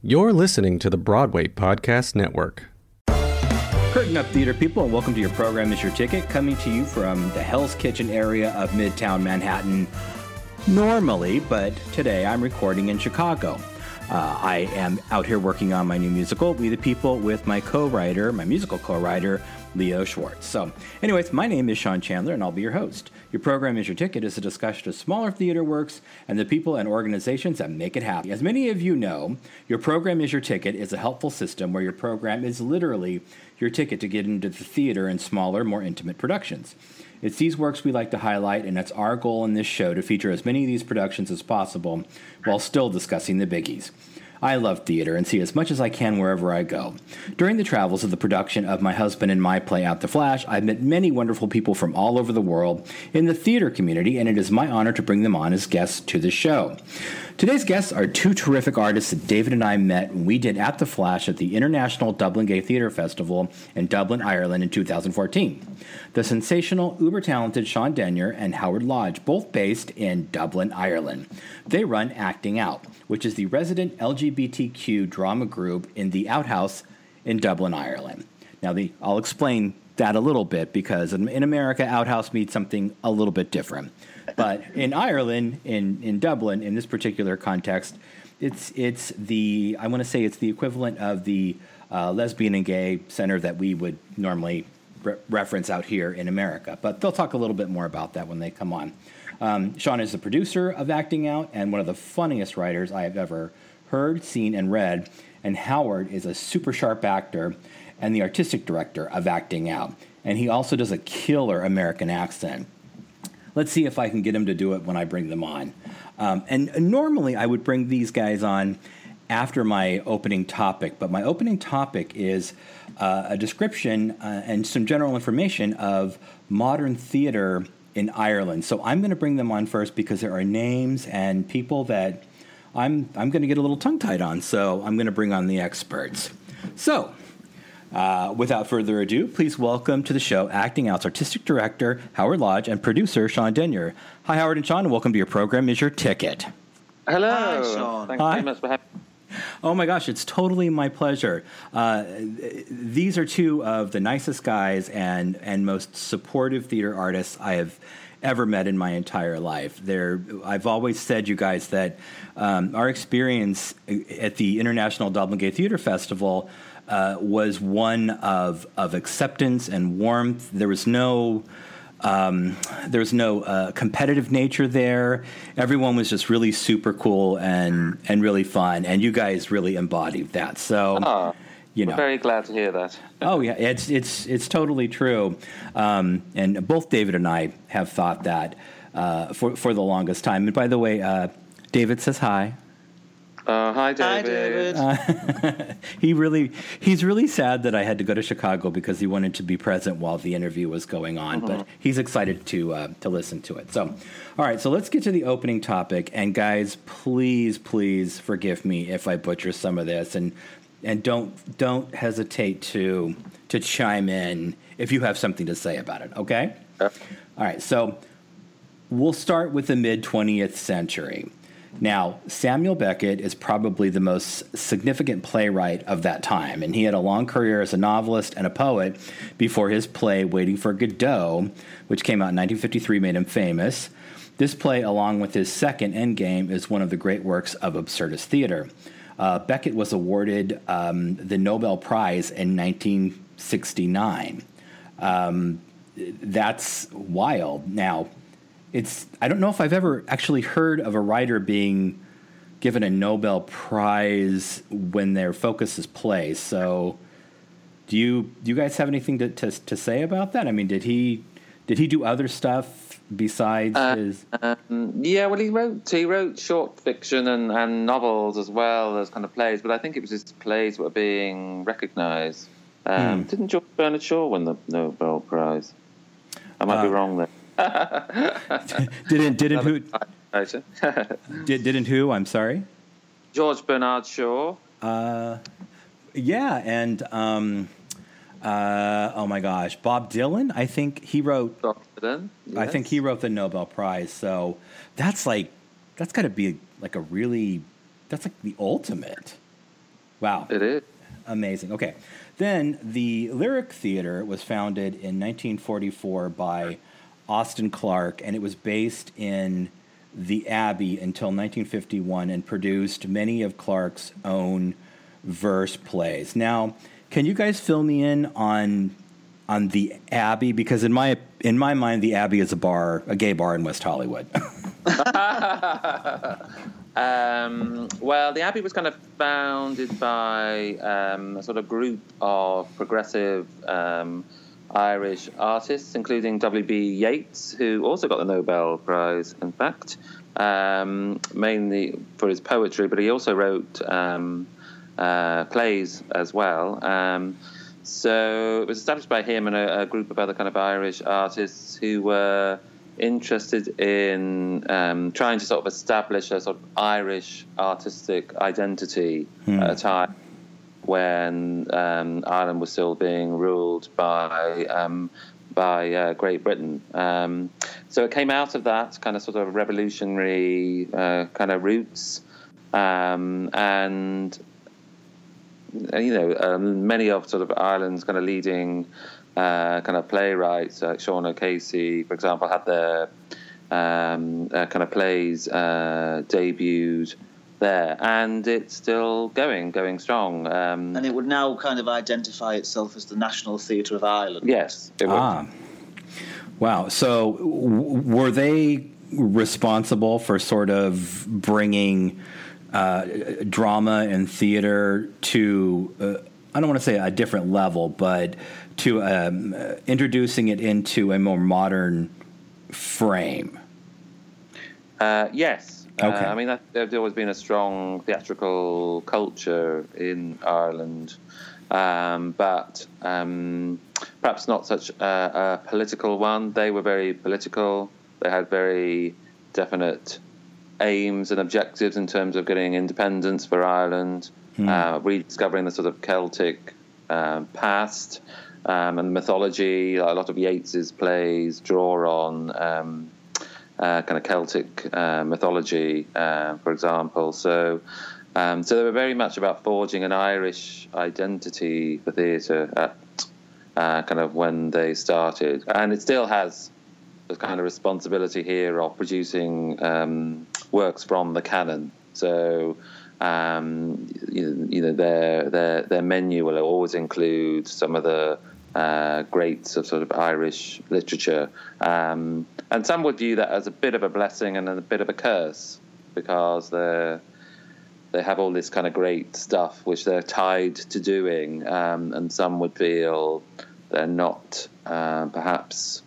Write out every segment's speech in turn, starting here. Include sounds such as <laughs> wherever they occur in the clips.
You're listening to the Broadway Podcast Network. Curtain up, theater people, and welcome to your program is your ticket, coming to you from the Hell's Kitchen area of Midtown Manhattan. Normally, but today I'm recording in Chicago. Uh, I am out here working on my new musical, We the People, with my co writer, my musical co writer, Leo Schwartz. So, anyways, my name is Sean Chandler, and I'll be your host. Your program is your ticket is a discussion of smaller theater works and the people and organizations that make it happen. As many of you know, your program is your ticket is a helpful system where your program is literally your ticket to get into the theater and smaller, more intimate productions. It's these works we like to highlight, and it's our goal in this show to feature as many of these productions as possible while still discussing the biggies. I love theater and see as much as I can wherever I go. During the travels of the production of my husband and my play At the Flash, I've met many wonderful people from all over the world in the theater community, and it is my honor to bring them on as guests to the show. Today's guests are two terrific artists that David and I met when we did At the Flash at the International Dublin Gay Theatre Festival in Dublin, Ireland in 2014. The sensational, uber talented Sean Denyer and Howard Lodge, both based in Dublin, Ireland. They run Acting Out, which is the resident LGBTQ drama group in the Outhouse in Dublin, Ireland. Now, the, I'll explain that a little bit because in, America, Outhouse means something a little bit different. But <laughs> in Ireland, in, in Dublin, in this particular context, it's it's the I want to say it's the equivalent of the uh, lesbian and gay center that we would normally re- reference out here in America. But they'll talk a little bit more about that when they come on. Um, Sean is the producer of Acting Out and one of the funniest writers I have ever heard, seen, and read. And Howard is a super sharp actor and the artistic director of Acting Out. And he also does a killer American accent. Let's see if I can get him to do it when I bring them on. Um, and normally I would bring these guys on after my opening topic, but my opening topic is uh, a description uh, and some general information of modern theater in Ireland. So I'm going to bring them on first because there are names and people that I'm I'm going to get a little tongue tied on. So I'm going to bring on the experts. So uh, without further ado, please welcome to the show Acting Out's artistic director, Howard Lodge, and producer, Sean Denyer. Hi, Howard and Sean, and welcome to your program, Is Your Ticket. Hello. Hi, Sean. Thanks Hi. very much for having Oh my gosh, it's totally my pleasure. Uh, these are two of the nicest guys and, and most supportive theater artists I have ever met in my entire life. They're, I've always said, you guys, that um, our experience at the International Dublin Gay Theater Festival uh, was one of, of acceptance and warmth. There was no um, there was no uh, competitive nature there. Everyone was just really super cool and and really fun, and you guys really embodied that. So, Ah, you know, very glad to hear that. oh yeah, it's it's it's totally true. Um, and both David and I have thought that uh, for for the longest time. And by the way, uh, David says hi. Uh, hi, Hi, David. David. <laughs> he really he's really sad that I had to go to Chicago because he wanted to be present while the interview was going on. But he's excited to uh, to listen to it. So, all right, so let's get to the opening topic. And guys, please, please forgive me if I butcher some of this, and and don't don't hesitate to to chime in if you have something to say about it. Okay. Yep. All right, so we'll start with the mid 20th century. Now, Samuel Beckett is probably the most significant playwright of that time, and he had a long career as a novelist and a poet before his play Waiting for Godot, which came out in 1953, made him famous. This play, along with his second Endgame, is one of the great works of absurdist theater. Uh, Beckett was awarded um, the Nobel Prize in 1969 that's wild. Now, it's I don't know if I've ever actually heard of a writer being given a Nobel Prize when their focus is play. So, do you do you guys have anything to, to to say about that? I mean, did he did he do other stuff besides Uh, his? Um, yeah, well, he wrote he wrote short fiction and, and novels as well as kind of plays, but I think it was his plays that were being recognised. Um, Hmm. Didn't George Bernard Shaw win the Nobel Prize? I might be Uh, wrong there. <laughs> Didn't didn't who <laughs> did, didn't who? I'm sorry. George Bernard Shaw. Uh, yeah, and um, uh, oh my gosh, Bob Dylan. I think he wrote Dr. Dylan. I think he wrote the Nobel Prize. So that's like that's got to be like a really that's like the ultimate. Wow. It is. Amazing. Okay. Then the Lyric Theater was founded in 1944 by Austin Clarke, and it was based in the Abbey until 1951 and produced many of Clarke's own verse plays. Now, can you guys fill me in on on the Abbey? Because in my in my mind, the Abbey is a bar, a gay bar in West Hollywood. <laughs> um, well, the Abbey was kind of founded by um, a sort of group of progressive um, Irish artists, including W.B. Yeats, who also got the Nobel Prize, in fact, um, mainly for his poetry, but he also wrote um, uh, plays as well. Um, so it was established by him and a, a, group of other kind of Irish artists who were interested in um, trying to sort of establish a sort of Irish artistic identity hmm. at a time when um, Ireland was still being ruled by um, by uh, Great Britain. Um, so it came out of that kind of sort of revolutionary uh, kind of roots, um, and you know um, many of sort of Ireland's kind of leading uh, kind of playwrights, like Sean O'Casey, for example, had their um, uh, kind of plays uh, debuted there, and it's still going, going strong. Um, and it would now kind of identify itself as the National Theatre of Ireland. Yes, it would. Ah. Wow. So, w- were they responsible for sort of bringing uh, drama and theater to, uh, I don't want to say a different level, but to um, uh, introducing it into a more modern frame? Uh, yes. Okay. Uh, I mean, that, there's always been a strong theatrical culture in Ireland, um, but um, perhaps not such a, a, political one. They were very political. They had very definite aims and objectives in terms of getting independence for Ireland, mm. uh, rediscovering the sort of Celtic um, past um, and mythology. A lot of Yeats's plays draw on um, uh, kind of Celtic uh, mythology, uh, for example. So, um, so they were very much about forging an Irish identity for theatre at uh, kind of when they started, and it still has the kind of responsibility here of producing um, works from the canon. So. Um, you, you know, their their their menu will always include some of the uh, greats of sort of Irish literature. Um, and some would view that as a bit of a blessing and a bit of a curse because they they have all this kind of great stuff which they're tied to doing, um, and some would feel they're not uh, perhaps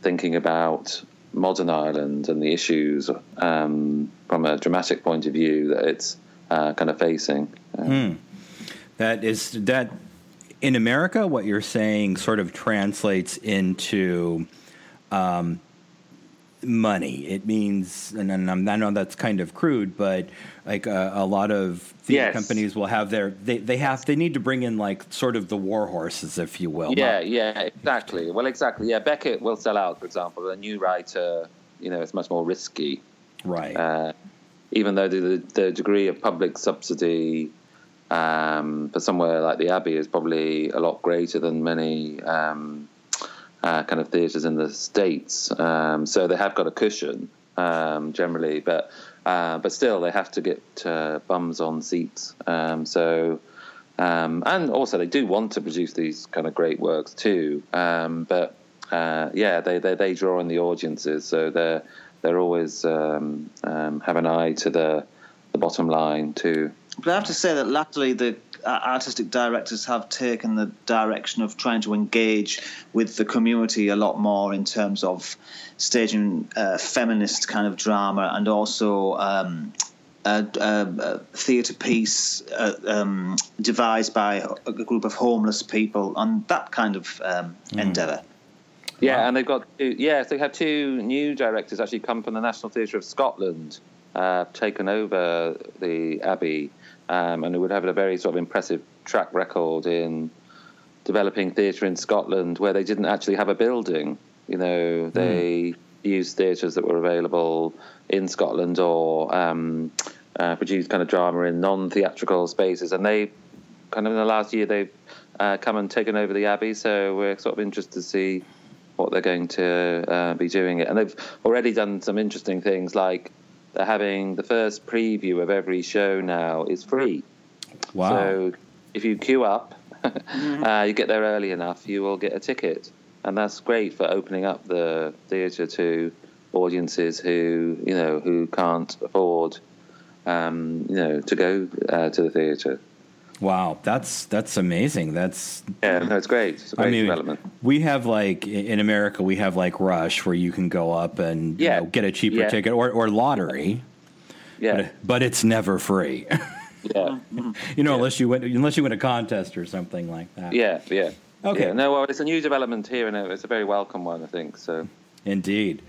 thinking about modern Ireland and the issues um, from a dramatic point of view that it's uh, kind of facing. Hmm. That is that in America, what you're saying sort of translates into um, money. It means, and, and, I know that's kind of crude, but like uh, a lot of theater yes. companies will have their they, they have they need to bring in like sort of the war horses, if you will. Yeah, not, yeah, exactly. Well, exactly. Yeah, Beckett will sell out, for example. A new writer, you know, it's much more risky, right? Uh, even though the the degree of public subsidy um, for somewhere like the Abbey is probably a lot greater than many um, uh, kind of theatres in the states. Um, so they have got a cushion um, generally, but uh, but still they have to get uh, bums on seats. Um, so. Um, and also, they do want to produce these kind of great works too. but uh, yeah, they, they they draw in the audiences, so they're they're always have an eye to the the bottom line too. But I have to say that latterly the uh, artistic directors have taken the direction of trying to engage with the community a lot more in terms of staging uh, feminist kind of drama and also um, a, a, a theatre piece uh, um, devised by a group of homeless people on that kind of um, mm. endeavour. Yeah, wow. and they've got two, yeah, so they have two new directors actually come from the National Theatre of Scotland, uh, taken over the Abbey um, and who would have a very sort of impressive track record in developing theatre in Scotland, where they didn't actually have a building. You know, they mm. used theatres that were available in Scotland or um, uh, produce kind of drama in non-theatrical spaces, and they kind of in the last year they've uh, come and taken over the Abbey. So we're sort of interested to see what they're going to uh, be doing it, and they've already done some interesting things like they're having the first preview of every show now is free. Wow! So if you queue up, <laughs> uh, you get there early enough, you will get a ticket, and that's great for opening up the theatre to audiences who you know who can't afford um, you know to go uh, to the theatre. Wow, that's that's amazing. That's yeah, no, it's great. It's a great I mean, development. We have like in America, we have like Rush, where you can go up and yeah. you know, get a cheaper yeah. ticket, or or lottery. Yeah, but, but it's never free. <laughs> yeah, you know, yeah. unless you win, unless you win a contest or something like that. Yeah, yeah. Okay. No, well, it's a new development here, and it's a very welcome one, I think. So. Indeed.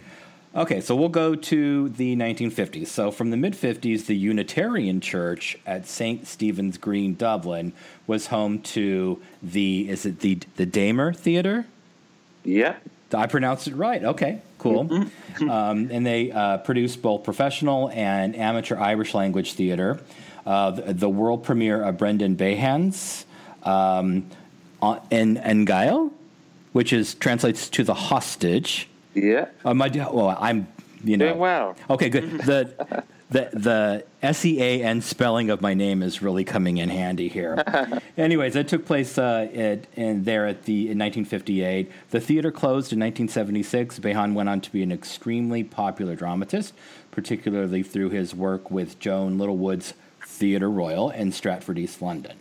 Okay, so we'll go to the 1950s. So, from the mid 50s, the Unitarian Church at St. Stephen's Green, Dublin, was home to the is it the the Damer Theater? Yeah, I pronounced it right. Okay, cool. Mm-hmm. um, and they uh, produced both professional and amateur Irish language theater. Uh, the, the, world premiere of Brendan Behan's um, An Giall, which is translates to the hostage. Yeah. Uh, my well, I'm you know doing well. Okay, good. <laughs> The the the S E A N spelling of my name is really coming in handy here. <laughs> Anyways, that took place uh, at, in there at the in 1958. The theater closed in 1976. Behan went on to be an extremely popular dramatist, particularly through his work with Joan Littlewood's Theatre Royal in Stratford, East London.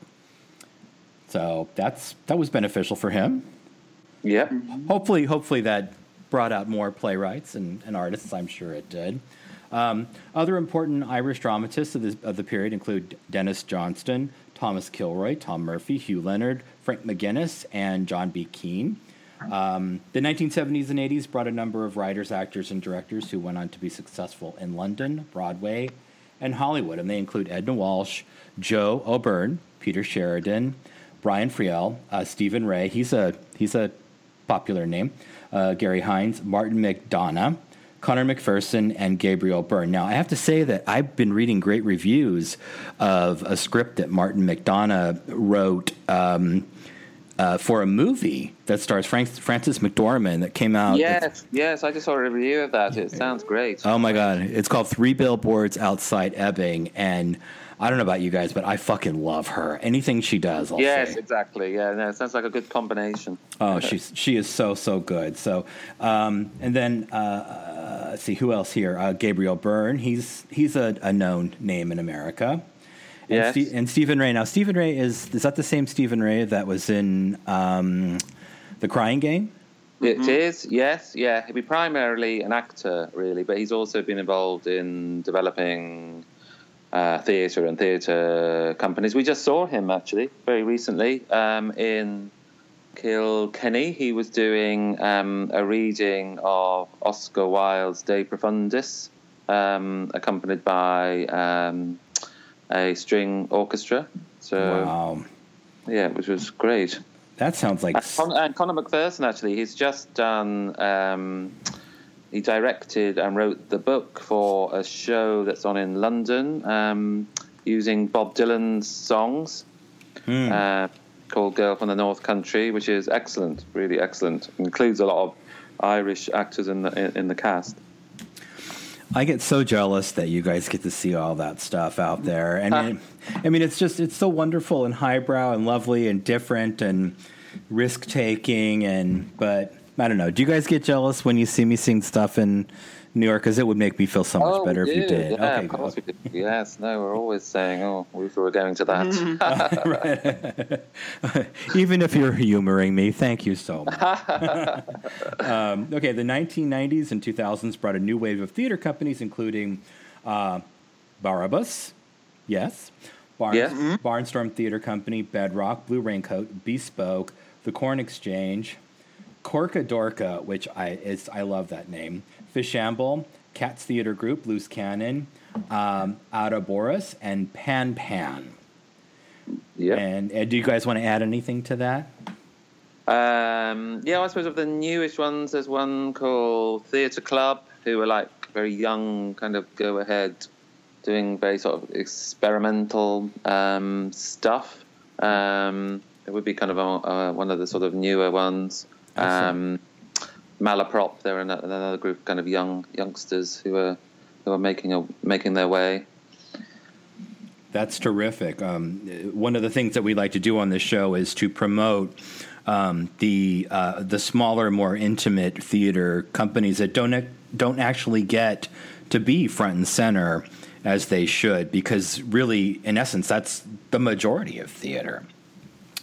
So that's that was beneficial for him. Yeah. Hopefully, hopefully that brought out more playwrights and, and artists. I'm sure it did. Um, other important Irish dramatists of, this, of, the period include Denis Johnston, Thomas Kilroy, Tom Murphy, Hugh Leonard, Frank McGuinness, and John B. Keane. Um, the 1970s and 80s brought a number of writers, actors, and directors who went on to be successful in London, Broadway, and Hollywood. And they include Enda Walsh, Joe O'Byrne, Peter Sheridan, Brian Friel, uh, Stephen Rea. He's a he's a popular name uh, Garry Hynes, Martin McDonagh, Conor McPherson, and Gabriel Byrne. Now, I have to say that I've been reading great reviews of a script that Martin McDonagh wrote. Um, uh, for a movie that stars Frank, Frances McDormand that came out. Yes, yes, I just saw a review of that. It sounds great. Oh my god, it's called Three Billboards Outside Ebbing, and I don't know about you guys, but I fucking love her. Anything she does, I'll yes, say. exactly. Yeah, no, it sounds like a good combination. Oh, she's she is so so good. So, um, and then uh, uh, let's see who else here. Uh, Gabriel Byrne. He's he's a, a known name in America. And, yes. St- and Stephen Rea. Now, Stephen Rea is is that the same Stephen Rea that was in um, the Crying Game? It mm-hmm. is, yes, yeah. He'd be primarily an actor, really, but he's also been involved in developing uh, theatre and theatre companies. We just saw him actually very recently um, in Kilkenny. He was doing um, a reading of Oscar Wilde's De Profundis, um, accompanied by um, a string orchestra. So, wow. yeah, which was great. That sounds like. And, Con- and Conor McPherson actually, he's just done um, he directed and wrote the book for a show that's on in London um, using Bob Dylan's songs mm. uh, called Girl from the North Country, which is excellent, really excellent. It includes a lot of Irish actors in the, in, the cast. I get so jealous that you guys get to see all that stuff out there. And uh, I mean, it's just, it's so wonderful and highbrow and lovely and different and risk taking. And, but I don't know. Do you guys get jealous when you see me sing stuff in New York? Because it would make me feel so much oh, better if you did. Yeah, okay, of course we did. Yes, no, we're always saying, "Oh, we were going to that." <laughs> <laughs> Even if you're humoring me, thank you so much. <laughs> um, okay, the 1990s and 2000s brought a new wave of theater companies, including uh, Barabbas, yes, Barn- yes. Mm-hmm. Barnstorm Theater Company, Bedrock, Blue Raincoat, Bespoke, The Corn Exchange. Corcadorca, which I is I love that name. Fishamble, Cats Theater Group, Loose Cannon, um, Ouroboros, and Pan Pan. Yeah. And uh, do you guys want to add anything to that? Um, yeah, I suppose of the newest ones, there's one called Theatre Club, who are like very young, kind of go ahead doing very sort of experimental um, stuff. Um, it would be kind of a, uh, one of the sort of newer ones. Um, Malaprop, they're another group, kind of young youngsters who are who are making a making their way. That's terrific. Um, one of the things that we like to do on this show is to promote um, the uh, the smaller, more intimate theater companies that don't don't actually get to be front and center as they should, because really, in essence, that's the majority of theater.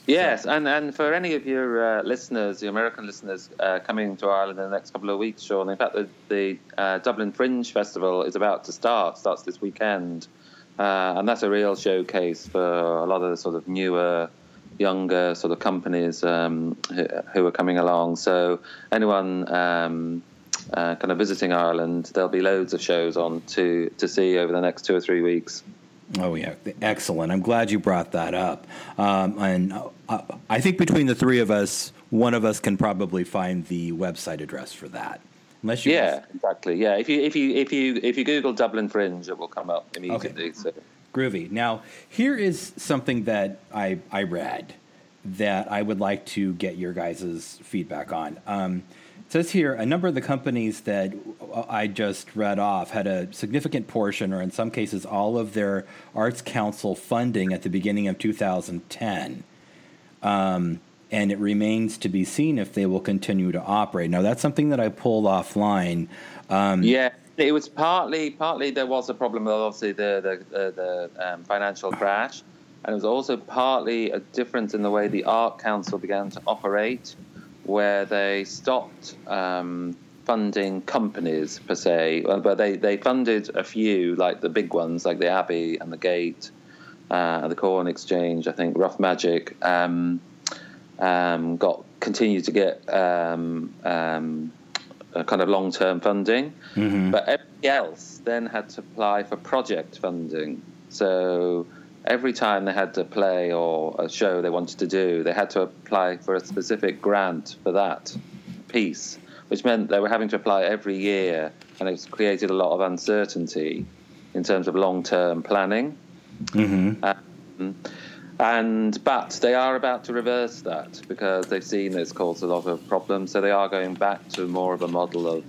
Yes, and, and for any of your uh, listeners, the American listeners uh, coming to Ireland in the next couple of weeks, Sean, in fact, the, the uh, Dublin Fringe Festival is about to start, starts this weekend. Uh, and that's a real showcase for a lot of the sort of newer, younger sort of companies um, who, who, are coming along. So anyone um, uh, kind of visiting Ireland, there'll be loads of shows on to, to see over the next two or three weeks. Oh yeah, excellent. I'm glad you brought that up. Um, and uh, I think between the three of us, one of us can probably find the website address for that. Unless you yeah, guys... exactly. Yeah, if you if you if you if you Google Dublin Fringe, it will come up immediately. Okay. So. Groovy. Now, here is something that I I read that I would like to get your guys' feedback on. Um, says here a number of the companies that I just read off had a significant portion, or in some cases, all of their Arts Council funding at the beginning of 2010. Um, and it remains to be seen if they will continue to operate. Now, that's something that I pulled offline. Um, yeah, it was partly partly there was a problem with obviously the the, the, the um, financial crash, and it was also partly a difference in the way the Art Council began to operate where they stopped um, funding companies per se, but they, they funded a few, like the big ones, like the Abbey and the Gate, uh, the Corn Exchange. I think Rough Magic um, um, got continued to get um, um, kind of long term funding, mm-hmm. but everybody else then had to apply for project funding. So every time they had to play or a show they wanted to do, they had to apply for a specific grant for that piece, which meant they were having to apply every year, and it's created a lot of uncertainty in terms of long-term planning. Mm-hmm. Um, and but they are about to reverse that because they've seen it's caused a lot of problems. So they are going back to more of a model of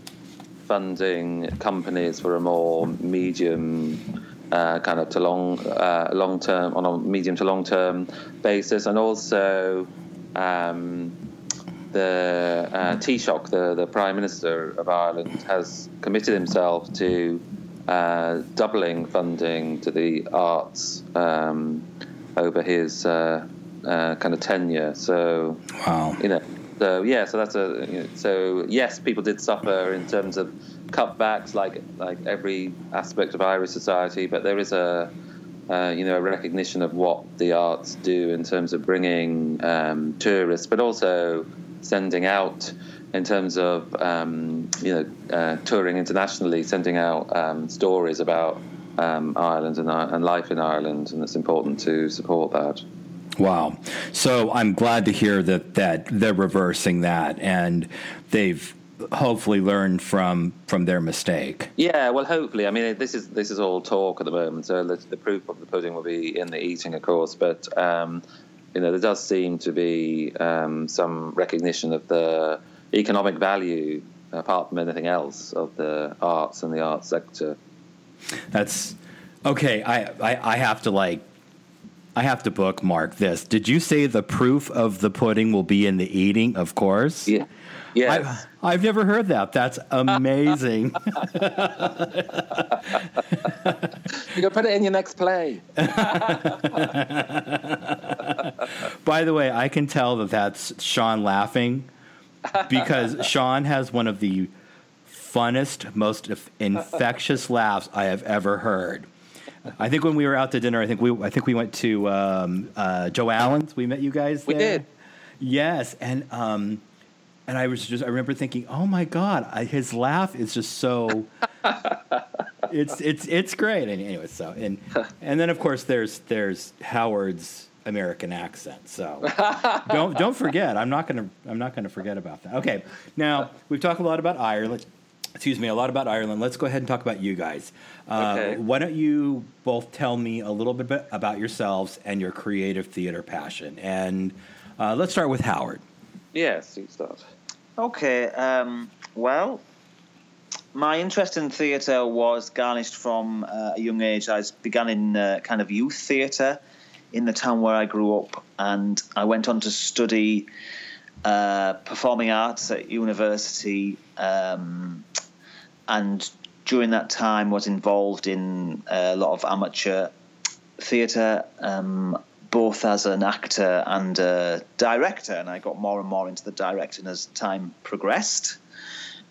funding companies for a more medium uh, kind of to long uh, long term on a medium to long term basis, and also um, the uh, Taoiseach, the the Prime Minister of Ireland, has committed himself to uh, doubling funding to the arts um, over his uh, uh, kind of tenure. So, wow, you know. So yeah, so that's a so yes, people did suffer in terms of cutbacks like like every aspect of Irish society, but there is a uh, you know a recognition of what the arts do in terms of bringing um, tourists, but also sending out in terms of um, you know uh, touring internationally, sending out um, stories about um, Ireland and, and life in Ireland, and it's important to support that. Wow. So I'm glad to hear that that they're reversing that and they've hopefully learned from from their mistake. Yeah, well, hopefully. I mean, this is this is all talk at the moment, so the, the proof of the pudding will be in the eating, of course. But um, you know, there does seem to be um, some recognition of the economic value, apart from anything else, of the arts and the arts sector. That's okay. I, I, I have to like I have to bookmark this. Did you say the proof of the pudding will be in the eating? Of course. Yeah. Yes. I've, I've never heard that. That's amazing. <laughs> <laughs> you can put it in your next play. <laughs> By the way, I can tell that that's Sean laughing because Sean has one of the funnest, most infectious laughs I have ever heard. I think when we were out to dinner, I think we I think we went to um, uh, Joe Allen's. We met you guys. There. We did. Yes, and um, and I was just I remember thinking, oh my god, I, his laugh is just so. <laughs> it's it's it's great. And anyway, so and and then of course there's there's Howard's American accent. So <laughs> don't don't forget. I'm not gonna I'm not gonna forget about that. Okay, now we've talked a lot about Ireland. Excuse me, a lot about Ireland. Let's go ahead and talk about you guys. Uh, Okay. Why don't you both tell me a little bit about yourselves and your creative theater passion? And uh, let's start with Howard. Yes, you start. Okay, um, well, my interest in theatre was garnished from uh, a young age. I began in uh, kind of youth theatre in the town where I grew up, and I went on to study uh, performing arts at university, um, and during that time was involved in a lot of amateur theatre, um, both as an actor and a director, and I got more and more into the directing as time progressed.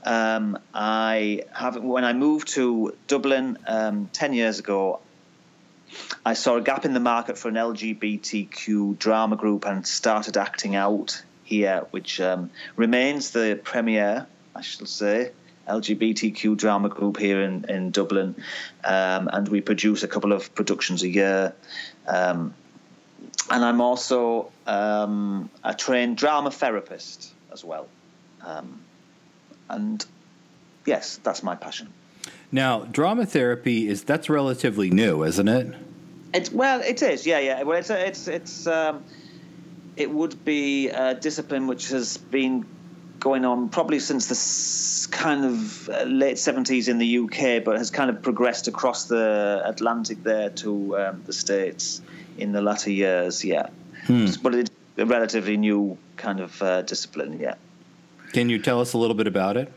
Um, I have when I moved to Dublin um, ten years ago. I saw a gap in the market for an LGBTQ drama group and started acting out here, which um, remains the premier, I shall say, LGBTQ drama group here in, in Dublin. Um, and we produce a couple of productions a year. Um, and I'm also um, a trained drama therapist as well. Um, and yes, that's my passion. Now, drama therapy is that's relatively new, isn't it? It's well, it is, yeah, yeah. Well, it's it's it's um, it would be a discipline which has been going on probably since the kind of uh, late seventies in the UK, but has kind of progressed across the Atlantic there to um, the states in the latter years. Yeah, but it's a relatively new kind of uh, discipline. Yeah. Can you tell us a little bit about it?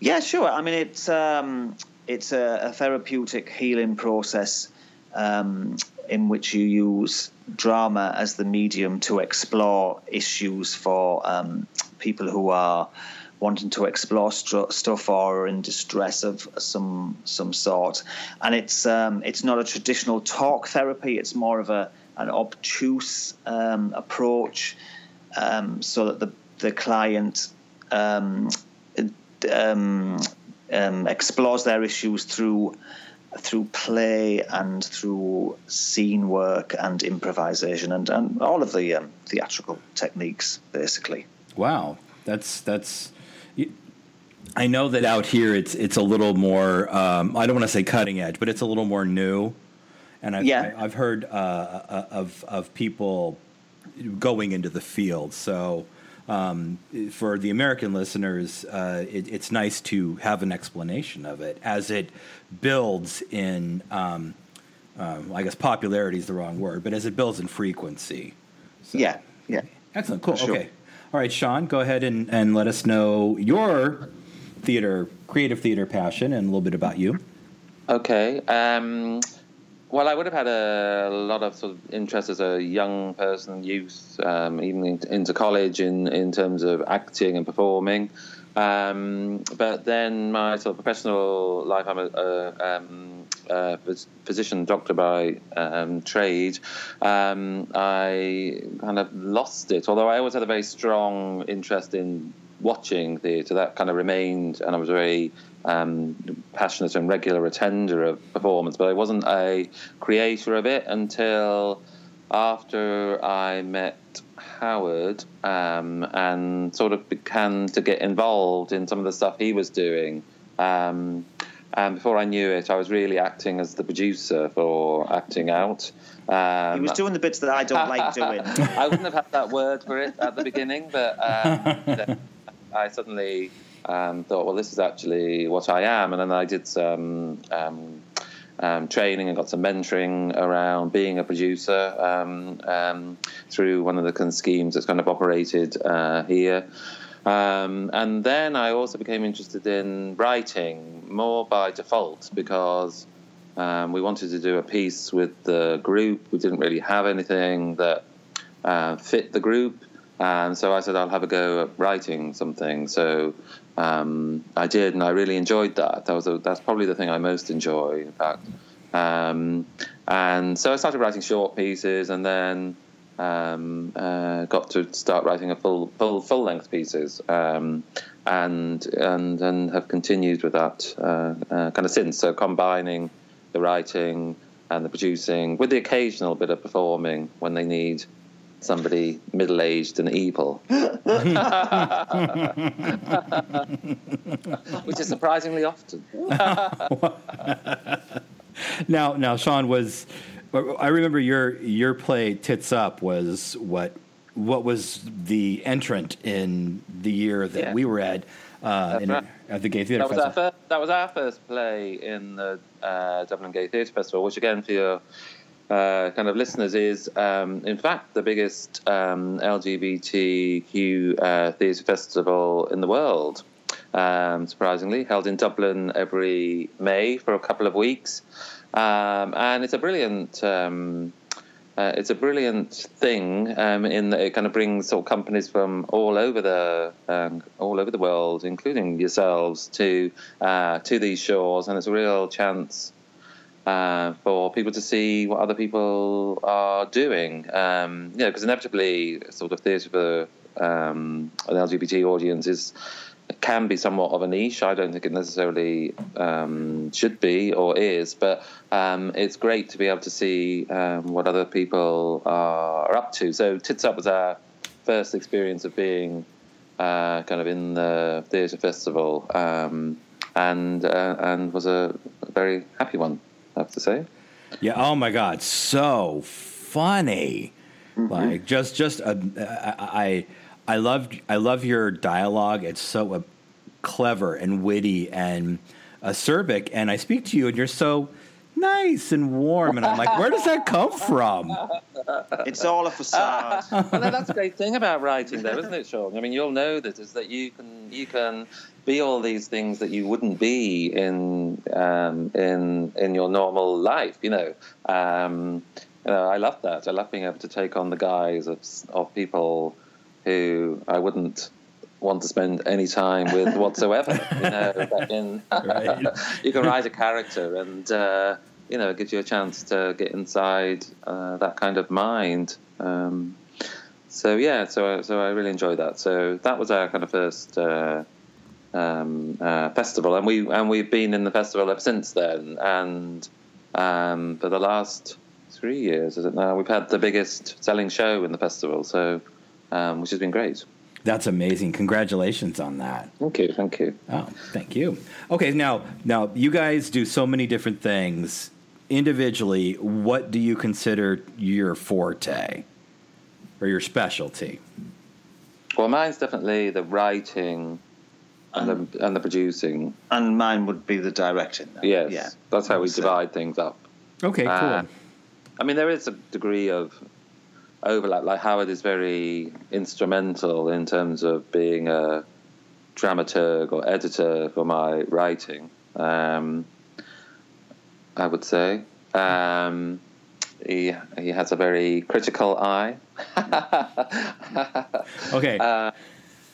Yeah, sure. I mean, it's um, it's a, a therapeutic healing process um, in which you use drama as the medium to explore issues for um, people who are wanting to explore stuff or in distress of some some sort. And it's um, it's not a traditional talk therapy. It's more of a an obtuse um, approach, um, so that the the client um, um, um, explores their issues through through play and through scene work and improvisation and, and all of the theatrical techniques, basically. Wow, that's that's. I know that out here it's it's a little more. Um, I don't want to say cutting edge, but it's a little more new. And I've, Yeah. I've heard uh, uh, of of people going into the field. So um, for the American listeners, uh, it, it's nice to have an explanation of it as it builds in. Um, um, I guess popularity is the wrong word, but as it builds in frequency. So- Yeah, yeah. Excellent. Cool. Sure. Okay. All right, Sean, go ahead and, and let us know your theater, creative theater passion and a little bit about you. Okay. Um, well, I would have had a lot of sort of interest as a young person, youth, um, even into college in, in terms of acting and performing. Um, but then my sort of professional life, I'm a, a, um, a physician, doctor by um, trade. Um, I kind of lost it, although I always had a very strong interest in watching theatre. That kind of remained, and I was very um, passionate and regular attender of performance, but I wasn't a creator of it until after I met Howard um, and sort of began to get involved in some of the stuff he was doing. Um, and before I knew it, I was really acting as the producer for Acting Out. Um, He was doing the bits that I don't like doing. <laughs> I wouldn't have had that word for it at the beginning, but um, <laughs> I suddenly um, thought, well, this is actually what I am. And then I did some um, training and got some mentoring around being a producer um, um, through one of the schemes that's kind of operated uh, here. Um, and then I also became interested in writing more by default because um, we wanted to do a piece with the group. We didn't really have anything that uh, fit the group. And so I said, I'll have a go at writing something. So um, I did, and I really enjoyed that. That was a, that's probably the thing I most enjoy, in fact. Um, and so I started writing short pieces, and then um, uh, got to start writing a full full full length pieces, um, and and and have continued with that uh, uh, kind of since. So combining the writing and the producing with the occasional bit of performing when they need somebody middle aged and evil, <laughs> which is surprisingly often. <laughs> now, now, Sean was. I remember your your play "Tits Up" was what what was the entrant in the year that Yeah. we were at uh, in, right. at the Gay Theatre That was, our Festival. first, that was our first play in the uh, Dublin Gay Theatre Festival, which, again, for your uh, kind of listeners, is um, in fact the biggest um, LGBTQ uh, theatre festival in the world. Um, surprisingly, held in Dublin every May for a couple of weeks, um, and it's a brilliant. Um, uh, it's a brilliant thing um, in that it kind of brings sort of companies from all over the um, all over the world, including yourselves, to uh, to these shores, and it's a real chance uh, for people to see what other people are doing. Um, you know, because inevitably, sort of theatre for um, an LGBT audience is can be somewhat of a niche. I don't think it necessarily um, should be or is, but um, it's great to be able to see um, what other people are up to. So, Tits Up was our first experience of being uh, kind of in the theatre festival, um, and uh, and was a very happy one, I have to say. Yeah. Oh my God, so funny. Like just just uh, I, I I love I love your dialogue. It's so uh, clever and witty and acerbic. And I speak to you, and you're so nice and warm. And I'm like, where does that come from? It's all a facade. <laughs> well, that's the great thing about writing, though, isn't it, Sean? I mean, you'll know this is that you can you can be all these things that you wouldn't be in um, in in your normal life. You know, um, you know, I love that. I love being able to take on the guise of of people who I wouldn't want to spend any time with <laughs> whatsoever. you know, in, Right. <laughs> you can write a character and. Uh, you know, it gives you a chance to get inside uh, that kind of mind. Um, so yeah, so so I really enjoyed that. So that was our kind of first uh, um, uh, festival, and we and we've been in the festival ever since then. And um, for the last three years, is it now? We've had the biggest selling show in the festival, so um, which has been great. That's amazing. Congratulations on that. Thank you, thank you. Oh, thank you. Okay, now now you guys do so many different things individually. What do you consider your forte or your specialty? Well, mine's definitely the writing and the and the producing. and mine would be the directing. then. Yes, Yeah. that's how we divide things up. Okay, cool. Uh, I mean, there is a degree of overlap. Like Howard is very instrumental in terms of being a dramaturg or editor for my writing. Um, I would say um, he he has a very critical eye. <laughs> okay. uh,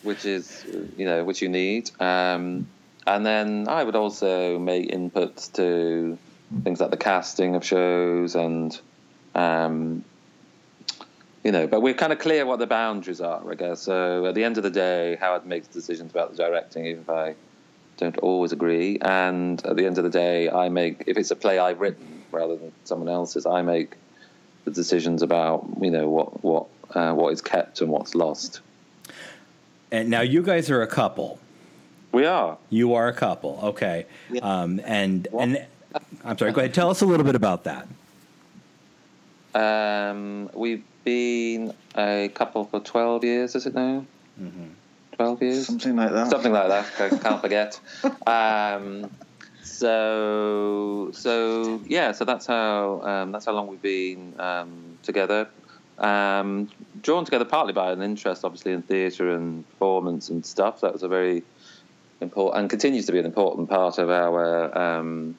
which is you know which you need. Um, and then I would also make inputs to things like the casting of shows and um, you know, but we're kind of clear what the boundaries are, I guess. So at the end of the day, Howard makes decisions about the directing, even if I don't always agree. And at the end of the day, I make if it's a play I've written rather than someone else's, I make the decisions about you know what what uh, what is kept and what's lost. and now you guys are a couple. We are. You are a couple. Okay. Yeah. Um, and and I'm sorry. Go ahead. Tell us a little bit about that. Um, we've been a couple for 12 years, is it now? 12 years? Something like that. Something like that. I can't forget. <laughs> Um, so, so yeah, so that's how um, that's how long we've been um, together. Um, drawn together partly by an interest, obviously, in theatre and performance and stuff. That was a very important and continues to be an important part of our um,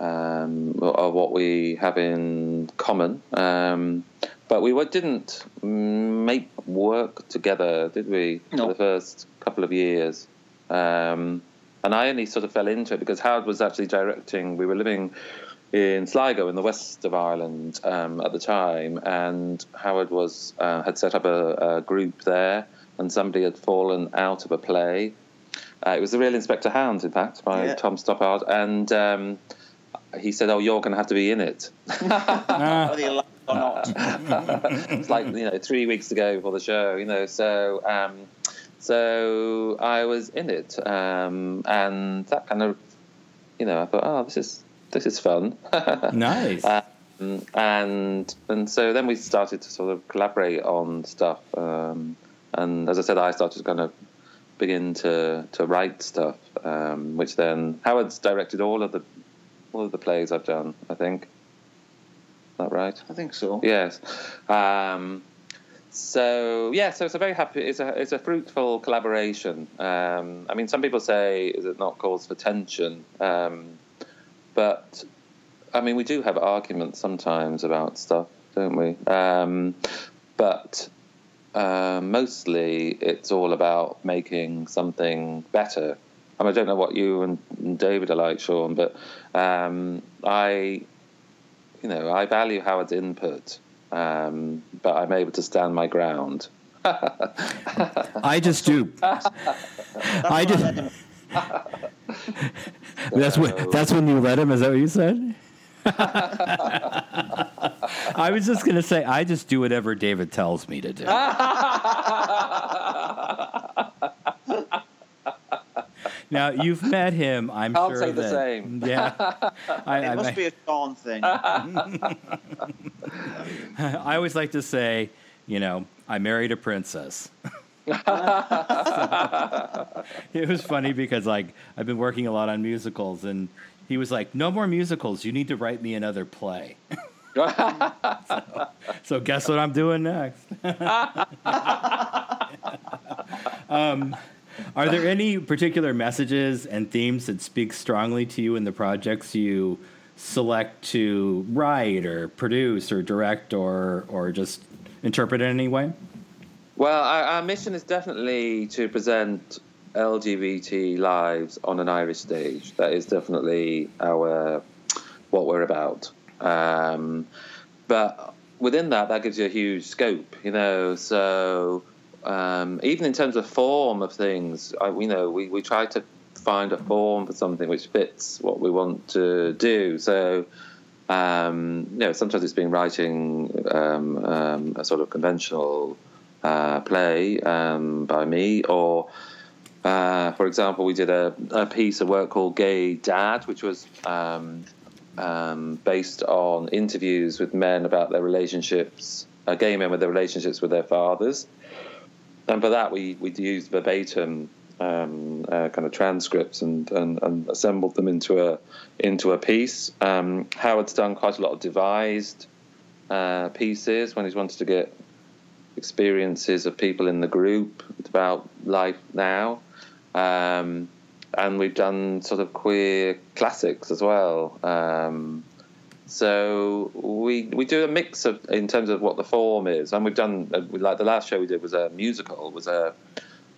um, of what we have in common. Um, but we didn't make work together, did we? No. For the first couple of years. Um, and I only sort of fell into it because Howard was actually directing. We were living in Sligo in the west of Ireland um, at the time, and Howard was uh, had set up a, a group there, and somebody had fallen out of a play. Uh, it was the Real Inspector Hound, in fact, by Yeah. Tom Stoppard, and um, he said, "Oh, you're going to have to be in it." <laughs> It or not? <laughs> it's like you know three weeks ago for the show, you know. So um, so I was in it, um, and that kind of you know I thought, oh, this is this is fun. <laughs> nice. Um, and and so then we started to sort of collaborate on stuff. Um, and as I said, I started to kind of begin to to write stuff, um, which then Howard's directed all of the all of the plays I've done. I think. Is that right? I think so. Yes. Um, so yeah, so it's a very happy. It's a it's a fruitful collaboration. Um, I mean, some people say is it not cause for tension, um, but I mean, we do have arguments sometimes about stuff, don't we? Um, but uh, mostly it's all about making something better. I, mean, I don't know what you and David are like, Sean, but um, I, you know, I value Howard's input, um, but I'm able to stand my ground. <laughs> I just do. I just. <laughs> that's what. That's when you let him. Is that what you said? <laughs> I was just going to say, I just do whatever David tells me to do. Now you've met him, I'm I'll sure. say the same. <laughs> Yeah, I, It I- must be a Sean thing. <laughs> I always like to say, you know, I married a princess. <laughs> it was funny because like I've been working a lot on musicals and he was like, "No more musicals. You need to write me another play." so, so guess what I'm doing next? um, are there any particular messages and themes that speak strongly to you in the projects you select to write or produce or direct or or just interpret in any way? Well, our, our mission is definitely to present LGBT lives on an Irish stage. That is definitely our what we're about. Um, but within that, that gives you a huge scope, you know. So um, even in terms of form of things, I, you know, we, we try to find a form for something which fits what we want to do. So um, you know, sometimes it's been writing um, um, a sort of conventional uh, play um, by me, or uh, for example, we did a, a piece of work called Gay Dad, which was um, um, based on interviews with men about their relationships, uh, gay men with their relationships with their fathers. And for that, we, we used verbatim um, uh, kind of transcripts and, and, and assembled them into a into a piece. Um, Howard's done quite a lot of devised uh, pieces when he's wanted to get experiences of people in the group about life now. Um, and we've done sort of queer classics as well. Um, so we we do a mix of in terms of what the form is, and we've done uh, like the last show we did was a musical, was a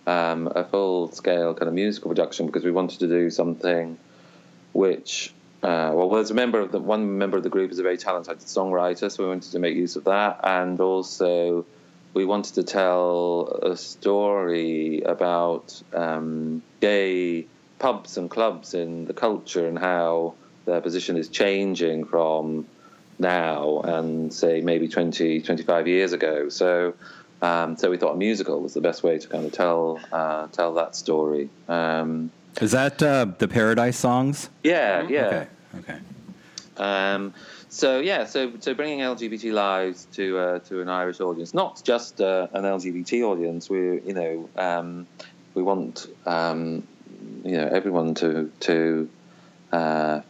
um, a full scale kind of musical production because we wanted to do something which uh, well, there's a member of the one member of the group is a very talented songwriter, so we wanted to make use of that, and also we wanted to tell a story about um, gay pubs and clubs in the culture and how their position is changing from now and say maybe 20, 25 years ago. So. Um, so we thought a musical was the best way to kind of tell uh, tell that story. Um, Is that uh, the Paradise songs? yeah, yeah. Okay. Okay. Um, so yeah, so so bringing LGBT lives to uh, to an Irish audience, not just uh, an LGBT audience. We you know um, we want um, you know everyone to to uh,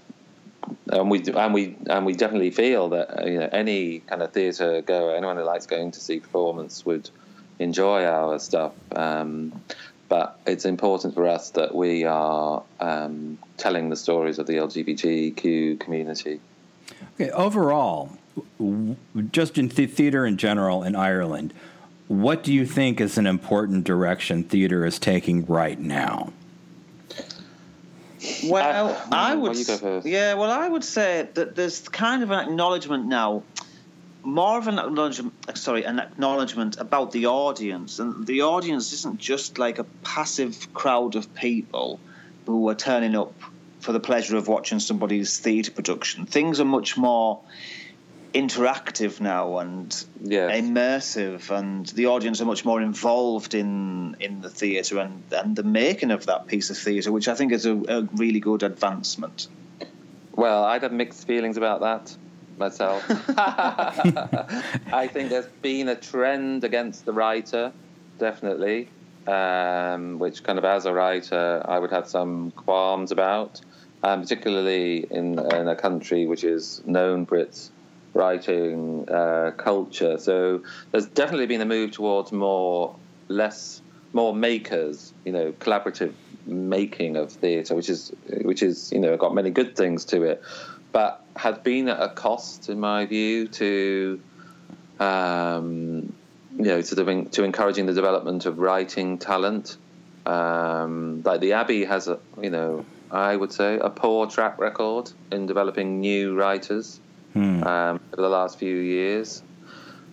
and we and we and we definitely feel that uh, you know any kind of theatre goer, anyone who likes going to see performance would enjoy our stuff. Um, but it's important for us that we are um, telling the stories of the LGBTQ community. Okay. Overall, just in the theater in general in Ireland, what do you think is an important direction theater is taking right now? Well, Uh, I would. go first. Yeah, well, I would say that there's kind of an acknowledgement now, more of an acknowledgement. Sorry, an acknowledgement about the audience, and the audience isn't just like a passive crowd of people who are turning up for the pleasure of watching somebody's theatre production. Things are much more interactive now and Yes. immersive, and the audience are much more involved in in the theatre and and the making of that piece of theatre, which I think is a, a really good advancement. Well, I'd have mixed feelings about that myself. <laughs> <laughs> I think there's been a trend against the writer, definitely, um, which kind of as a writer I would have some qualms about, um, particularly in, in a country which is known for its writing uh, culture. So there's definitely been a move towards more, less, more makers, you know, collaborative making of theatre, which is which is you know got many good things to it, but has been at a cost, in my view, to um, you know to the, to encouraging the development of writing talent. Um, like the Abbey has a you know I would say a poor track record in developing new writers Hmm. um, over the last few years.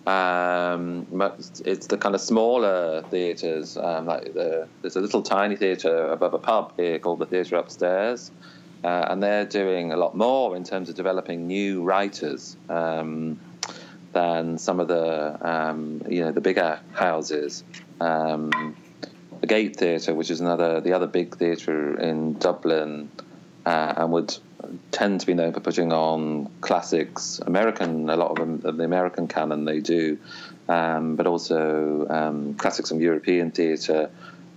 Um, it's the kind of smaller theatres, um, like the, there's a little tiny theatre above a pub here called the Theatre Upstairs, uh, and they're doing a lot more in terms of developing new writers um, than some of the um, you know the bigger houses. Um, the Gate Theatre, which is another the other big theatre in Dublin, uh, and would tend to be known for putting on classics, American, a lot of, them, of the American canon they do, um, but also um, classics from European theatre.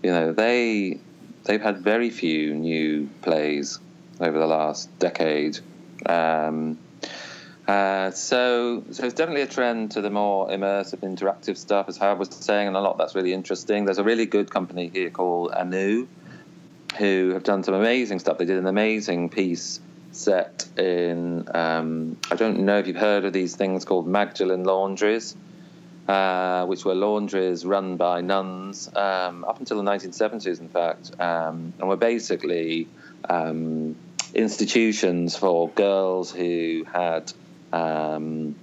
You know, they they've had very few new plays over the last decade. Um, uh, so, so it's definitely a trend to the more immersive, interactive stuff, as Howard was saying, and a lot that's really interesting. There's a really good company here called Anu, who have done some amazing stuff. They did an amazing piece set in. Um, I don't know if you've heard of these things called Magdalen laundries, uh, which were laundries run by nuns um, up until the 1970s, in fact, um, and were basically um, institutions for girls who had um,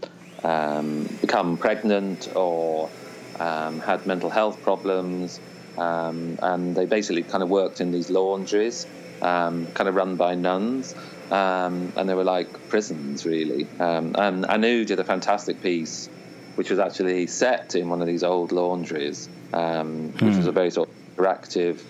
um, become pregnant or had mental health problems, and they basically kind of worked in these laundries, kind of run by nuns, um, and they were like prisons, really. Um, and Anu did a fantastic piece, which was actually set in one of these old laundries, um, which was a very sort of interactive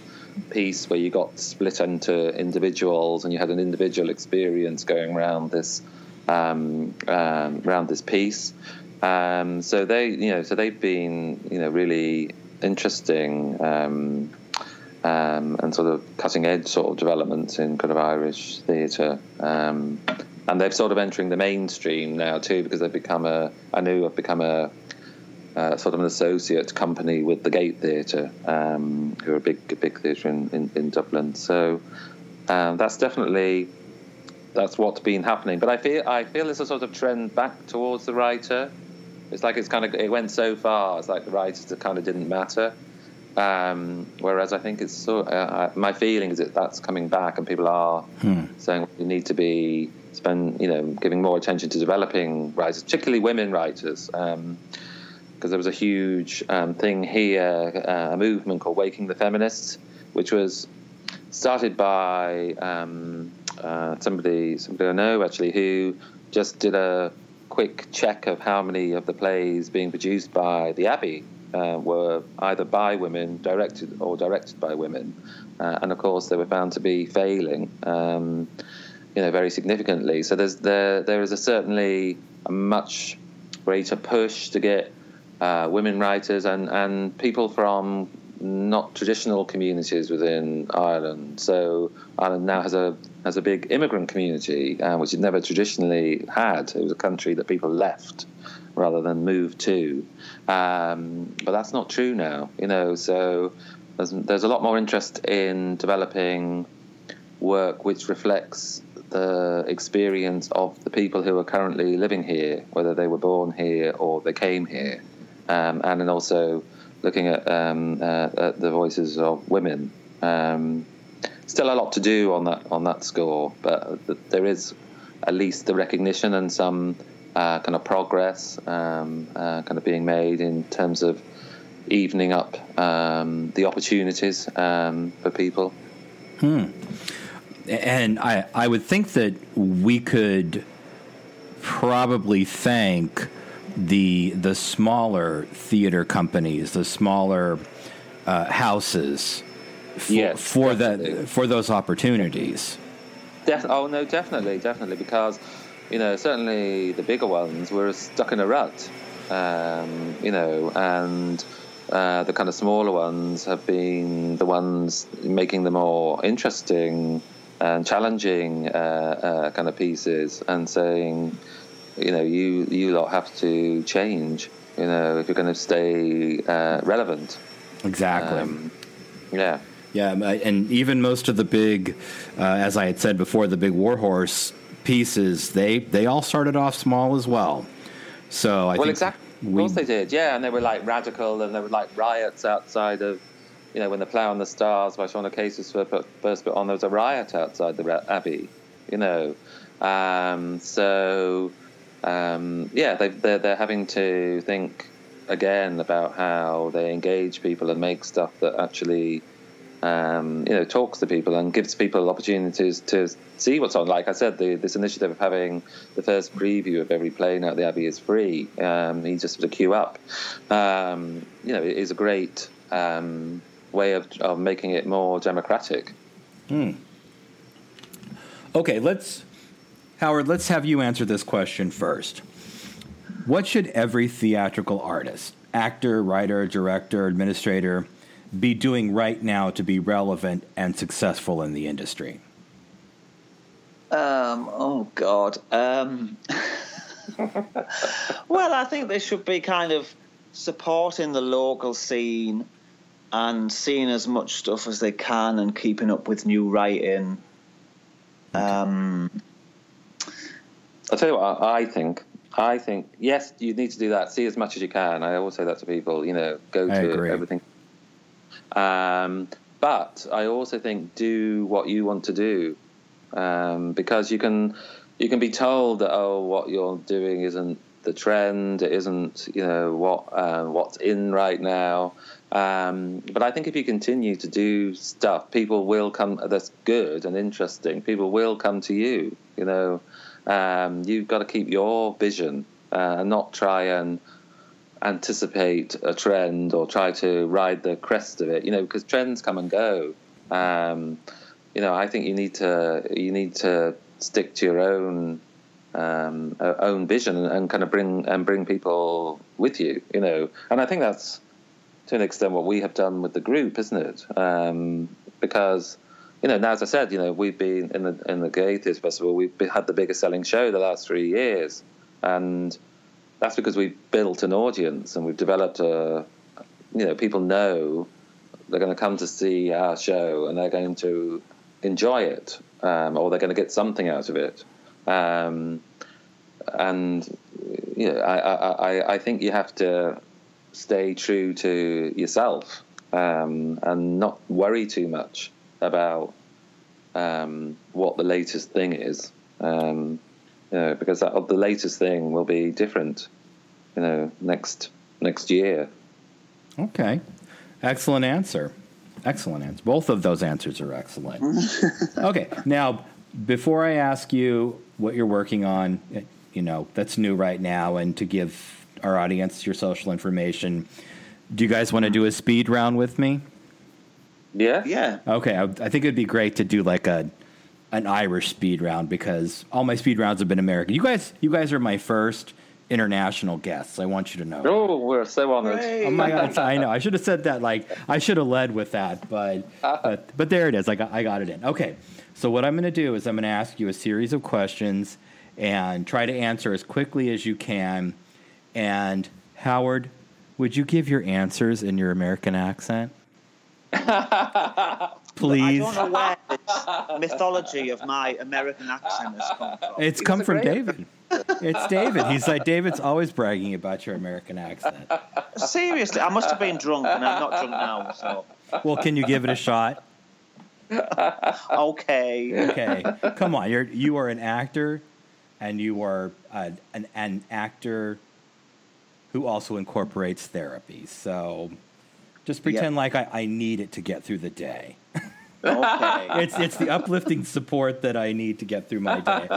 piece where you got split into individuals and you had an individual experience going around this um, um, around this piece. Um, so they, you know, so they've been, you know, really interesting um, and sort of cutting edge sort of developments in kind of Irish theatre. Um, and they're sort of entering the mainstream now too because they've become a. Anu have become a. Uh, sort of an associate company with the Gate Theatre, um, who are a big, big theatre in, in, in Dublin. So um, that's definitely that's what's been happening. But I feel I feel there's a sort of trend back towards the writer. It's like it's kind of it went so far. It's like the writers kind of didn't matter. Um, whereas I think it's so. Uh, I- my feeling is that that's coming back, and people are saying we need to be spend you know giving more attention to developing writers, particularly women writers. Um, because there was a huge um, thing here, uh, a movement called Waking the Feminists, which was started by um, uh, somebody, somebody I know actually, who just did a quick check of how many of the plays being produced by the Abbey uh, were either by women, directed or directed by women, uh, and of course they were found to be failing, um, you know, very significantly. So there's there there is a certainly a much greater push to get uh, women writers and, and people from not traditional communities within Ireland. So Ireland now has a has a big immigrant community, uh, which it never traditionally had. It was a country that people left rather than move to. Um, but that's not true now, you know. So there's, there's a lot more interest in developing work which reflects the experience of the people who are currently living here, whether they were born here or they came here, um, and then also looking at, um, uh, at the voices of women. Um, still a lot to do on that on that score, but there is at least the recognition and some uh, kind of progress um, uh, kind of being made in terms of evening up um, the opportunities um, for people. Hmm. And I, I would think that we could probably thank the the smaller theater companies, the smaller uh, houses, for, Yes, for definitely. that for those opportunities. Def- oh no, definitely, definitely, because you know certainly the bigger ones were stuck in a rut, um, you know, and uh, the kind of smaller ones have been the ones making the more interesting and challenging uh, uh, kind of pieces, and saying, you know, you you lot have to change, you know, if you're going to stay uh, relevant. Exactly. Um, yeah. Yeah, and even most of the big, uh, as I had said before, the big Warhorse pieces, they they all started off small as well. So I well, think exactly. Of course they did. Yeah, and they were like radical, and there were like riots outside of, you know, when the Plough and the Stars by Sean O'Casey's were put, first put on. There was a riot outside the Abbey. You know, um, so um, yeah, they, they're they're having to think again about how they engage people and make stuff that actually. Um, you know, talks to people and gives people opportunities to see what's on. Like I said, the, this initiative of having the first preview of every play now at the Abbey is free. Um, just have to queue up. Um, you know, it is a great um, way of, of making it more democratic. Okay, let's Howard, let's have you answer this question first. What should every theatrical artist, actor, writer, director, administrator be doing right now to be relevant and successful in the industry? Um, oh God. Um, <laughs> well, I think they should be kind of supporting the local scene and seeing as much stuff as they can and keeping up with new writing. Um, I'll tell you what I, I think. I think yes, you need to do that. See as much as you can. I always say that to people. You know, go I to agree. everything. Um, but I also think do what you want to do, um, because you can you can be told that oh what you're doing isn't the trend, it isn't you know what uh, what's in right now. Um, but I think if you continue to do stuff, people will come that's good and interesting. People will come to you. You know, um, you've got to keep your vision uh, and not try and anticipate a trend or try to ride the crest of it. You know, because trends come and go. Um, you know, I think you need to you need to stick to your own um, own vision and, kind of bring and bring people with you. You know, and I think that's to an extent what we have done with the group, isn't it? Um, because you know, now as I said, you know, we've been in the in the Gay Theatre Festival. We've had the biggest selling show the last three years, and that's because we've built an audience and we've developed a. You know, people know they're going to come to see our show and they're going to enjoy it, um, or they're going to get something out of it. Um, and you know, I, I, I, think you have to stay true to yourself um, and not worry too much about um, what the latest thing is, um, you know, because that, the latest thing will be different, you know, next next year. Okay. Excellent answer. Excellent answer. Both of those answers are excellent. <laughs> okay. Now, before I ask you what you're working on, you know, that's new right now, and to give our audience your social information, do you guys want to do a speed round with me? Yeah, yeah. Okay. I, I think it'd be great to do like a an Irish speed round because all my speed rounds have been American. You guys, you guys are my first international guests. I want you to know. Oh, we're so honored. Hooray. Oh my god! I know. I should have said that. Like I should have led with that, but uh-huh. but but there it is. I got I got it in. Okay. So what I'm going to do is I'm going to ask you a series of questions and try to answer as quickly as you can. And Howard, would you give your answers in your American accent? <laughs> Please. I don't know where this mythology of my American accent has come from. It's come a from David. <laughs> It's David. He's like David's always bragging about your American accent. Seriously, I must have been drunk, and I'm not drunk now. So Well, can you give it a shot? <laughs> okay. okay, come on. You're you are an actor, and you are uh, an an actor who also incorporates therapy. So just pretend like I, I need it to get through the day. Okay. <laughs> It's it's the uplifting support that I need to get through my day.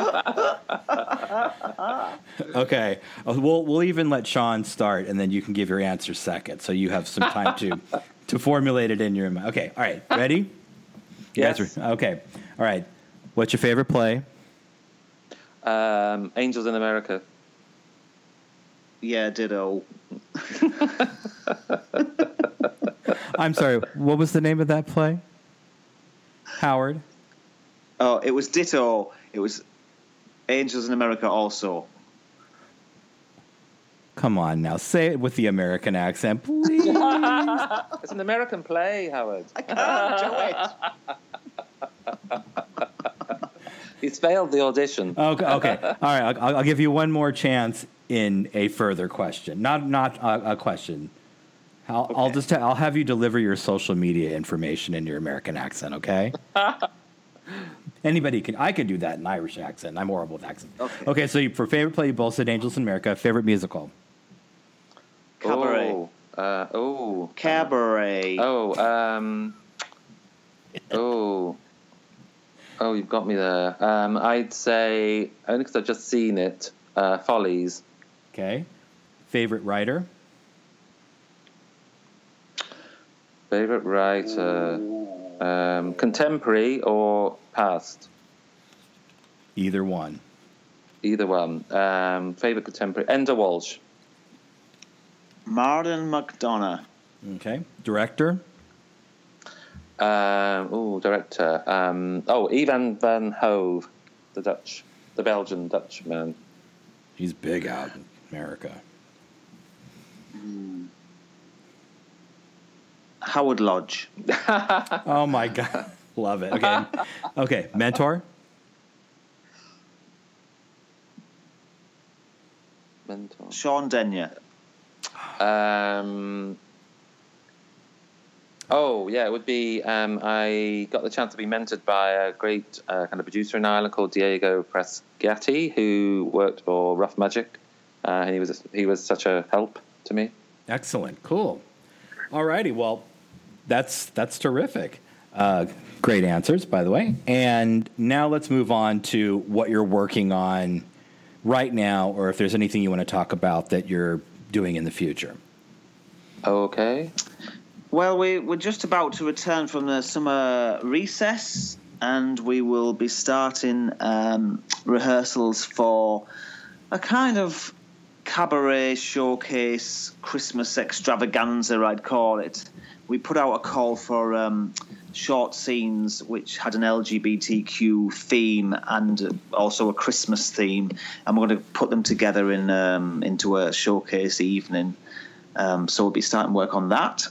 <laughs> okay, Uh, we'll we'll even let Sean start, and then you can give your answer second, so you have some time to <laughs> to formulate it in your mind. Okay, all right, ready? Yes. are- okay, all right. What's your favorite play? Um, Angels in America. yeah, ditto. I'm sorry. What was the name of that play? Howard. Oh, it was ditto. It was Angels in America also. Come on now, say it with the American accent, please. <laughs> It's an American play, Howard. I can't do it. <laughs> He's failed the audition. Okay, okay. All right, I'll, I'll give you one more chance in a further question. Not not a, a question. I'll, I'll just i I'll have you deliver your social media information in your American accent. Okay. <laughs> Anybody can. I can do that in Irish accent. I'm horrible with accents. Okay. Okay. So you, for favorite play, you both said Angels in America. Favorite musical. Cabaret. Oh, uh, oh, Cabaret. oh, um, oh, oh, you've got me there. Um, I'd say only because I've just seen it. Uh, Follies. Okay. Favorite writer. Favorite writer. Um, contemporary or past? Either one. Either one. Um, favorite contemporary. Enda Walsh. Martin McDonagh. Okay. Director. Um, oh, director. Um, oh, Ivo van Hove, the Dutch, the Belgian Dutch man. He's big out in America. Howard Lodge. <laughs> Oh my god, love it. Okay. Okay. Mentor. Mentor. Sean Denyer. Um, oh, yeah, it would be. Um, I got the chance to be mentored by a great uh, kind of producer in Ireland called Diego Presgatti, who worked for Rough Magic, uh, and he was he was such a help to me. Excellent. Cool. All righty. Well, that's that's terrific. Uh, great answers, by the way. And now let's move on to what you're working on right now, or if there's anything you want to talk about that you're doing in the future. Okay. Well, we, we're just about to return from the summer recess, and we will be starting um, rehearsals for a kind of cabaret showcase Christmas extravaganza, I'd call it. We put out a call for um, short scenes which had an LGBTQ theme and also a Christmas theme, and we're going to put them together in um, into a showcase evening. Um, so we'll be starting work on that.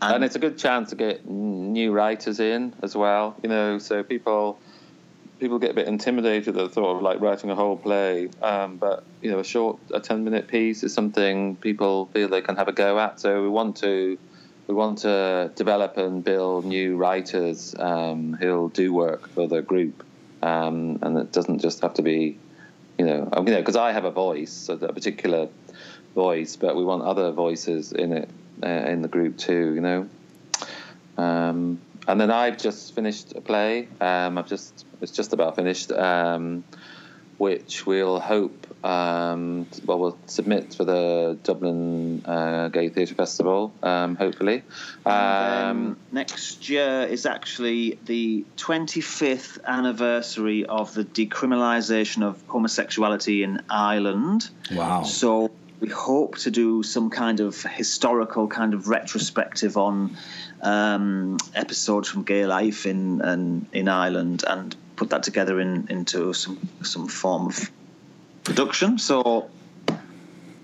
and it's a good chance to get new writers in as well. You know, so people people get a bit intimidated at the thought of like writing a whole play. Um, but you know, a short, a ten minute piece is something people feel they can have a go at. So we want to we want to develop and build new writers um, who'll do work for the group, um, and it doesn't just have to be. You know, you know, because I have a voice, a particular voice, but we want other voices in it uh, in the group too. You know, um, and then I've just finished a play. Um, I've just it's just about finished, um, which we'll hope. Um, well, we'll submit for the Dublin uh, Gay Theatre Festival. Um, hopefully, um, Um, next year is actually the 25th anniversary of the decriminalisation of homosexuality in Ireland. Wow. So we hope to do some kind of historical kind of retrospective on um, episodes from gay life in, in in Ireland and put that together in into some some form of production. So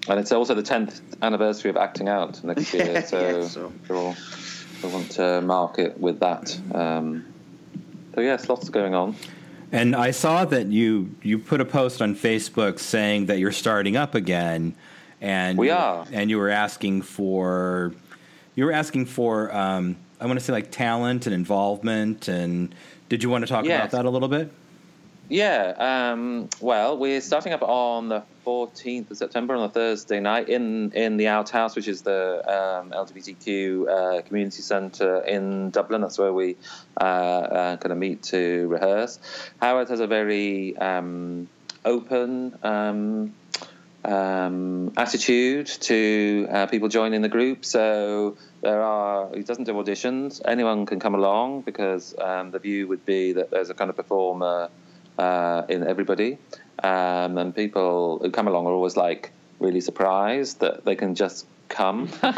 and it's also the tenth anniversary of Acting Out next year. Yeah, <laughs> so yeah, so- we'll, we want to mark it with that. Um, so yes, lots going on. And I saw that you you put a post on Facebook saying that you're starting up again, and We are. and you were asking for you were asking for um, I want to say like talent and involvement, and did you want to talk Yes. about that a little bit? Yeah, um, well, we're starting up on the 14th of September on a Thursday night in, in the Outhouse, which is the um, LGBTQ uh, community centre in Dublin. That's where we uh, uh, kind of meet to rehearse. Howard has a very um, open um, um, attitude to uh, people joining the group. So there are, he doesn't do auditions. Anyone can come along because um, the view would be that there's a kind of performer uh, in everybody. Um, and people who come along are always like really surprised that they can just come. <laughs> <laughs> yeah,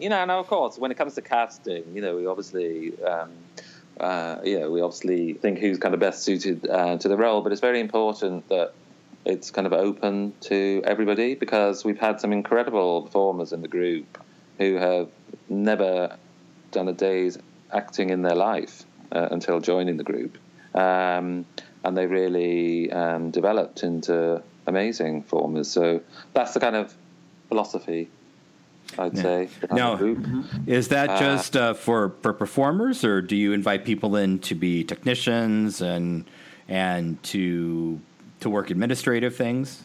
you know, and of course, when it comes to casting, you know, we obviously. Um, uh, you know, we obviously think who's kind of best suited uh, to the role, but it's very important that it's kind of open to everybody because we've had some incredible performers in the group who have never done a day's acting in their life uh, until joining the group. Um, and they really um, developed into amazing performers. So that's the kind of philosophy I'd yeah. say. Now, is that uh, just uh, for for performers, or do you invite people in to be technicians and and to to work administrative things?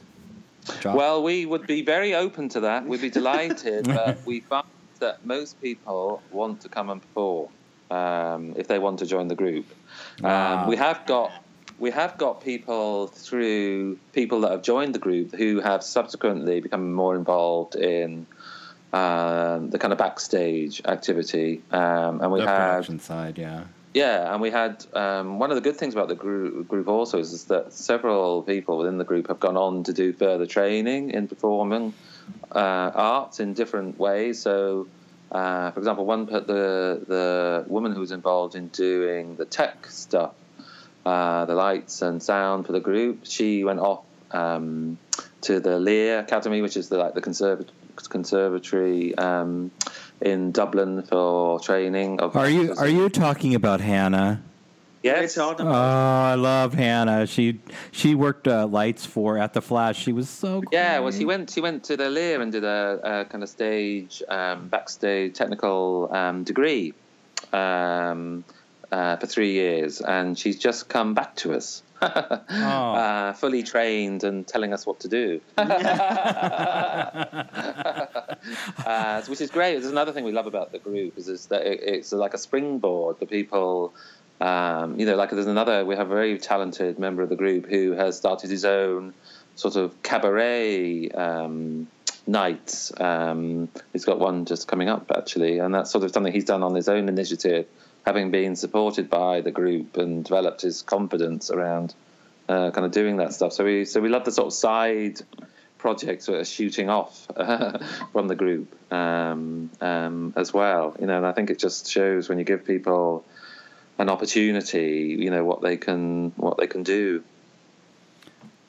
Job? Well, we would be very open to that. We'd be <laughs> delighted, but <laughs> we find that most people want to come and perform um, if they want to join the group. Wow. Um, we have got we have got people through people that have joined the group who have subsequently become more involved in um, the kind of backstage activity, um, and we the had production side, yeah. Yeah, and we had um, one of the good things about the group, group also is, is, that several people within the group have gone on to do further training in performing uh, arts in different ways. So, uh, for example, one the the woman who was involved in doing the tech stuff, uh, the lights and sound for the group, she went off um, to the Lir Academy, which is the like the Conservatory um, in Dublin for training. Of are you are you talking about Hannah? Yes. Oh, I love Hannah. She she worked uh, lights for at the Flash. She was so great. yeah. Well, she went she went to the Lir and did a, a kind of stage um, backstage technical um, degree um, uh, for three years, and she's just come back to us <laughs> oh. uh, fully trained and telling us what to do, <laughs> <laughs> uh, which is great. There's another thing we love about the group is, is that it, it's like a springboard The people. Um, you know, like there's another. We have a very talented member of the group who has started his own sort of cabaret. Um, nights. Um, he's got one just coming up actually, and that's sort of something he's done on his own initiative having been supported by the group and developed his confidence around uh, kind of doing that stuff. So we so we love the sort of side projects that are shooting off <laughs> from the group um, um, as well. You know, and I think it just shows when you give people an opportunity, you know, what they can what they can do.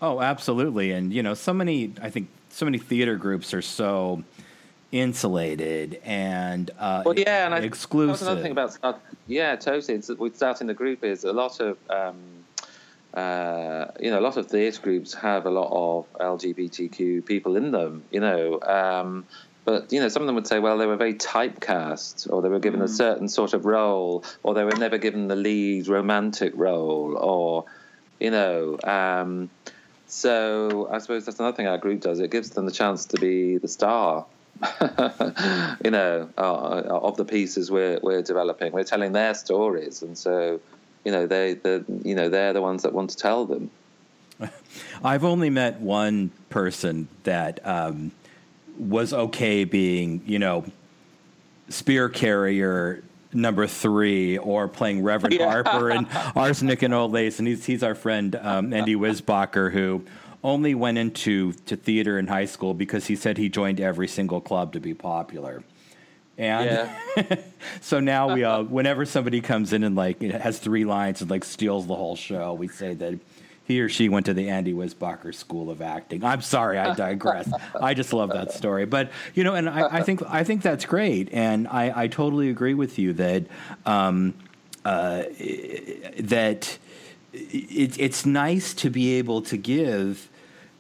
Oh, absolutely, and you know, so many. I think so many theater groups are so insulated and uh, well, yeah, and I, exclusive. That's another thing about yeah, totally. It's, with starting the group is a lot of um, uh, you know a lot of theatre groups have a lot of LGBTQ people in them. You know. Um, but you know, some of them would say, well, they were very typecast, or they were given mm. a certain sort of role, or they were never given the lead romantic role, or you know, um, so I suppose that's another thing our group does. It gives them the chance to be the star <laughs> you know, uh, of the pieces we're we're developing. We're telling their stories, and so you know they the you know they're the ones that want to tell them. <laughs> I've only met one person that um, was okay being you know spear carrier number three or playing Reverend yeah. Harper and <laughs> Arsenic and Old Lace, and he's he's our friend um, Andy Wisbacher who only went into to theater in high school because he said he joined every single club to be popular. And yeah. <laughs> so now we uh, whenever somebody comes in and like has three lines and like steals the whole show, we say that he or she went to the Andy Wisbacher School of Acting. I'm sorry, I digress. I just love that story, but you know, and I, I think I think that's great, and I, I totally agree with you that um, uh, that it, it's nice to be able to give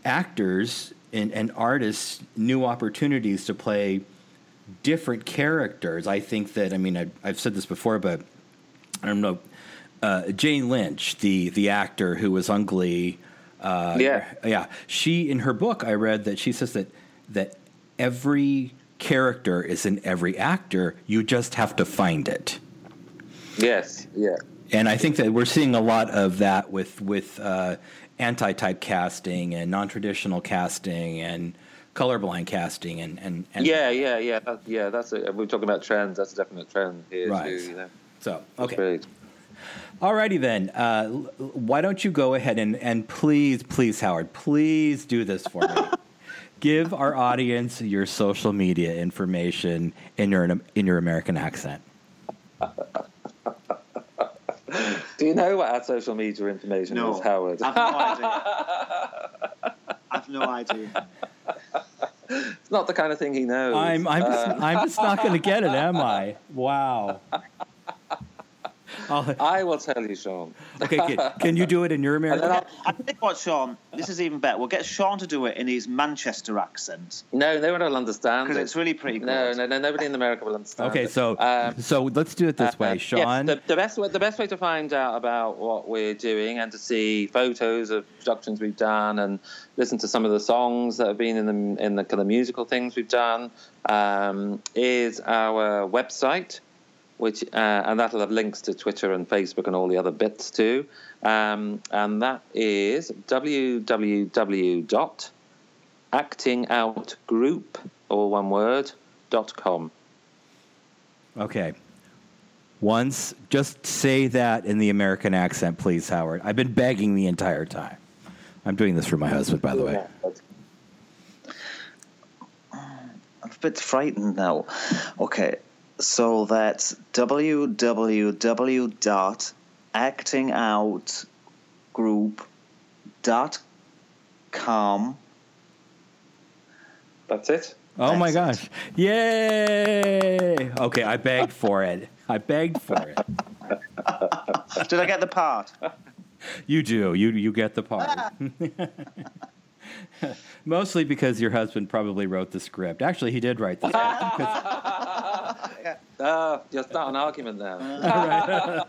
actors and, and artists new opportunities to play different characters. I think that, I mean, I, I've said this before, but I don't know. Uh, Jane Lynch, the the actor who was on Glee. Uh, Yeah. yeah. She in her book, I read that she says that that every character is in every actor. You just have to find it. Yes, yeah. And I think that we're seeing a lot of that with with uh, anti-type casting and non-traditional casting and colorblind casting and and, and Yeah, yeah, yeah, that, yeah. That's a, we're talking about trends. That's a definite trend here Right. too. You know, So okay. Alrighty then. Uh, why don't you go ahead and and please, please, Howard, please do this for me. <laughs> Give our audience your social media information in your in your American accent. <laughs> Do you know what our social media information No, is, Howard? I've no idea. <laughs> I've no idea. it's not the kind of thing he knows. I'm I'm just, Uh, I'm just not going to get it, am I? Wow. I'll- I will tell you, Sean. okay, can, can you do it in your American? I'll, think what Sean. This is even better. We'll get Sean to do it in his Manchester accent no, no one will understand. because it. it's really pretty good. No, no, no. Nobody in America will understand. Okay, so Um, so let's do it this Uh, way, yes, Sean. the, the best way, the best way to find out about what we're doing and to see photos of productions we've done and listen to some of the songs that have been in the in the kind of musical things we've done um, is our website, which uh, and that'll have links to Twitter and Facebook and all the other bits too. Um, and that is www.actingoutgroup, all one word, dot com. Okay. Once, just say that in the American accent, please, Howard. I've been begging the entire time. I'm doing this for my husband, by the way. I'm a bit frightened now. Okay, so that's www.actingoutgroup.com. That's it. Oh my That's gosh. Yay! Okay, I begged for it. I begged for it. Did I get the part? You do. You you get the part. <laughs> <laughs> Mostly because your husband probably wrote the script. Actually, he did write the script. <laughs> Ah, you'll start an argument now.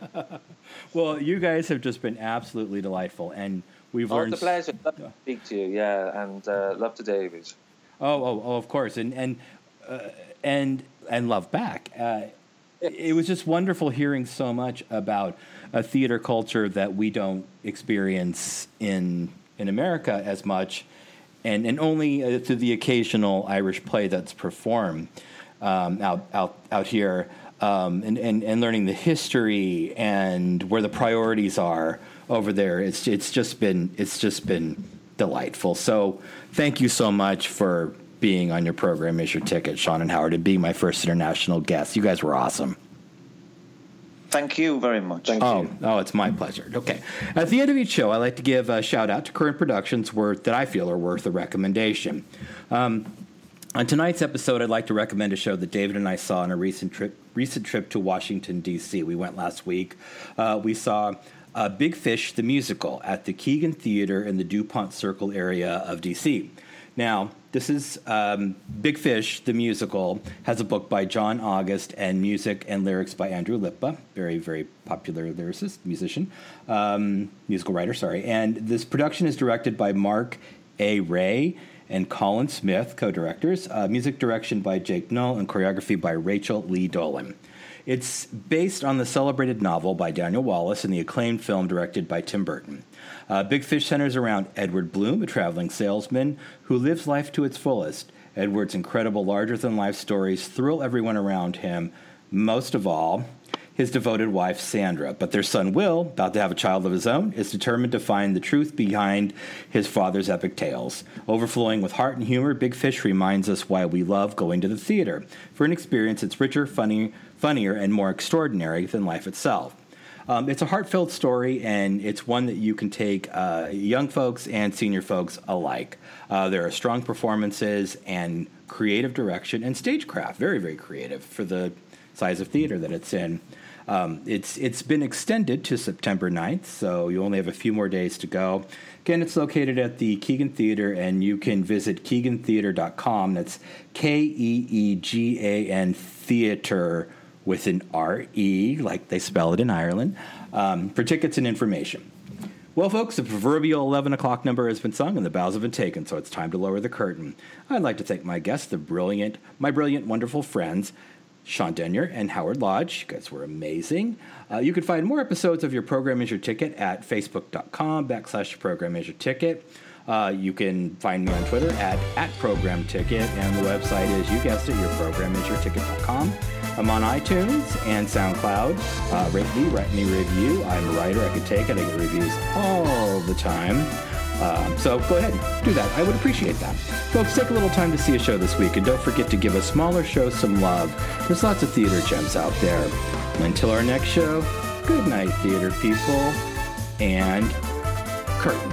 <laughs> well, you guys have just been absolutely delightful, and we've Oh, learned. it's a pleasure. Love to speak to you. Yeah, and uh, love to David. Oh, oh, oh, of course, and and uh, and and love back. Uh, it was just wonderful hearing so much about a theater culture that we don't experience in in America as much, and and only uh, through the occasional Irish play that's performed um, out out out here. Um, and, and, and learning the history and where the priorities are over there. It's it's just been it's just been delightful. So thank you so much for being on your program as your ticket, Sean and Howard, and being my first international guest. You guys were awesome. Thank you very much. Thank Oh, you. oh, it's my pleasure. Okay. At the end of each show, I like to give a shout out to current productions worth that I feel are worth a recommendation. Um, on tonight's episode, I'd like to recommend a show that David and I saw on a recent trip recent trip to Washington D.C. We went last week. Uh, we saw uh, Big Fish the musical at the Keegan Theater in the Dupont Circle area of D.C. Now, this is um, Big Fish, the musical, has a book by John August and music and lyrics by Andrew Lippa, very, very popular lyricist, musician, um, musical writer, sorry. And this production is directed by Mark A. Rhea and Colin Smith, co directors, uh, music direction by Jake Null, and choreography by Rachel Lee Dolan. It's based on the celebrated novel by Daniel Wallace and the acclaimed film directed by Tim Burton. Uh, Big Fish centers around Edward Bloom, a traveling salesman who lives life to its fullest. Edward's incredible, larger than life stories thrill everyone around him, most of all, his devoted wife, Sandra. But their son, Will, about to have a child of his own, is determined to find the truth behind his father's epic tales. Overflowing with heart and humor, Big Fish reminds us why we love going to the theater. For an experience, that's richer, funny, funnier, and more extraordinary than life itself. Um, it's a heartfelt story, and it's one that you can take uh, young folks and senior folks alike. Uh, there are strong performances and creative direction and stagecraft, very, very creative for the size of theater that it's in. Um, it's it's been extended to September 9th, so you only have a few more days to go. Again, it's located at the Keegan Theater, and you can visit keegantheater.com. That's K E E G A N Theater with an R-E, like they spell it in Ireland, um, for tickets and information. Well, folks, the proverbial 11 o'clock number has been sung and the bows have been taken, so it's time to lower the curtain. I'd like to thank my guests, the brilliant, my brilliant, wonderful friends, Sean Denyer and Howard Lodge. You guys were amazing. Uh, you can find more episodes of Your Program Is Your Ticket at facebook.com backslash program is your ticket. Uh, you can find me on Twitter at, at program ticket, and the website is, you guessed it, yourprogramisyourticket.com. I'm on iTunes and SoundCloud. Uh, rate me, write me review. I'm a writer. I can take it. I get reviews all the time. Um, so go ahead, do that. I would appreciate that. Folks, take a little time to see a show this week, and don't forget to give a smaller show some love. There's lots of theater gems out there. Until our next show, good night, theater people, and curtain.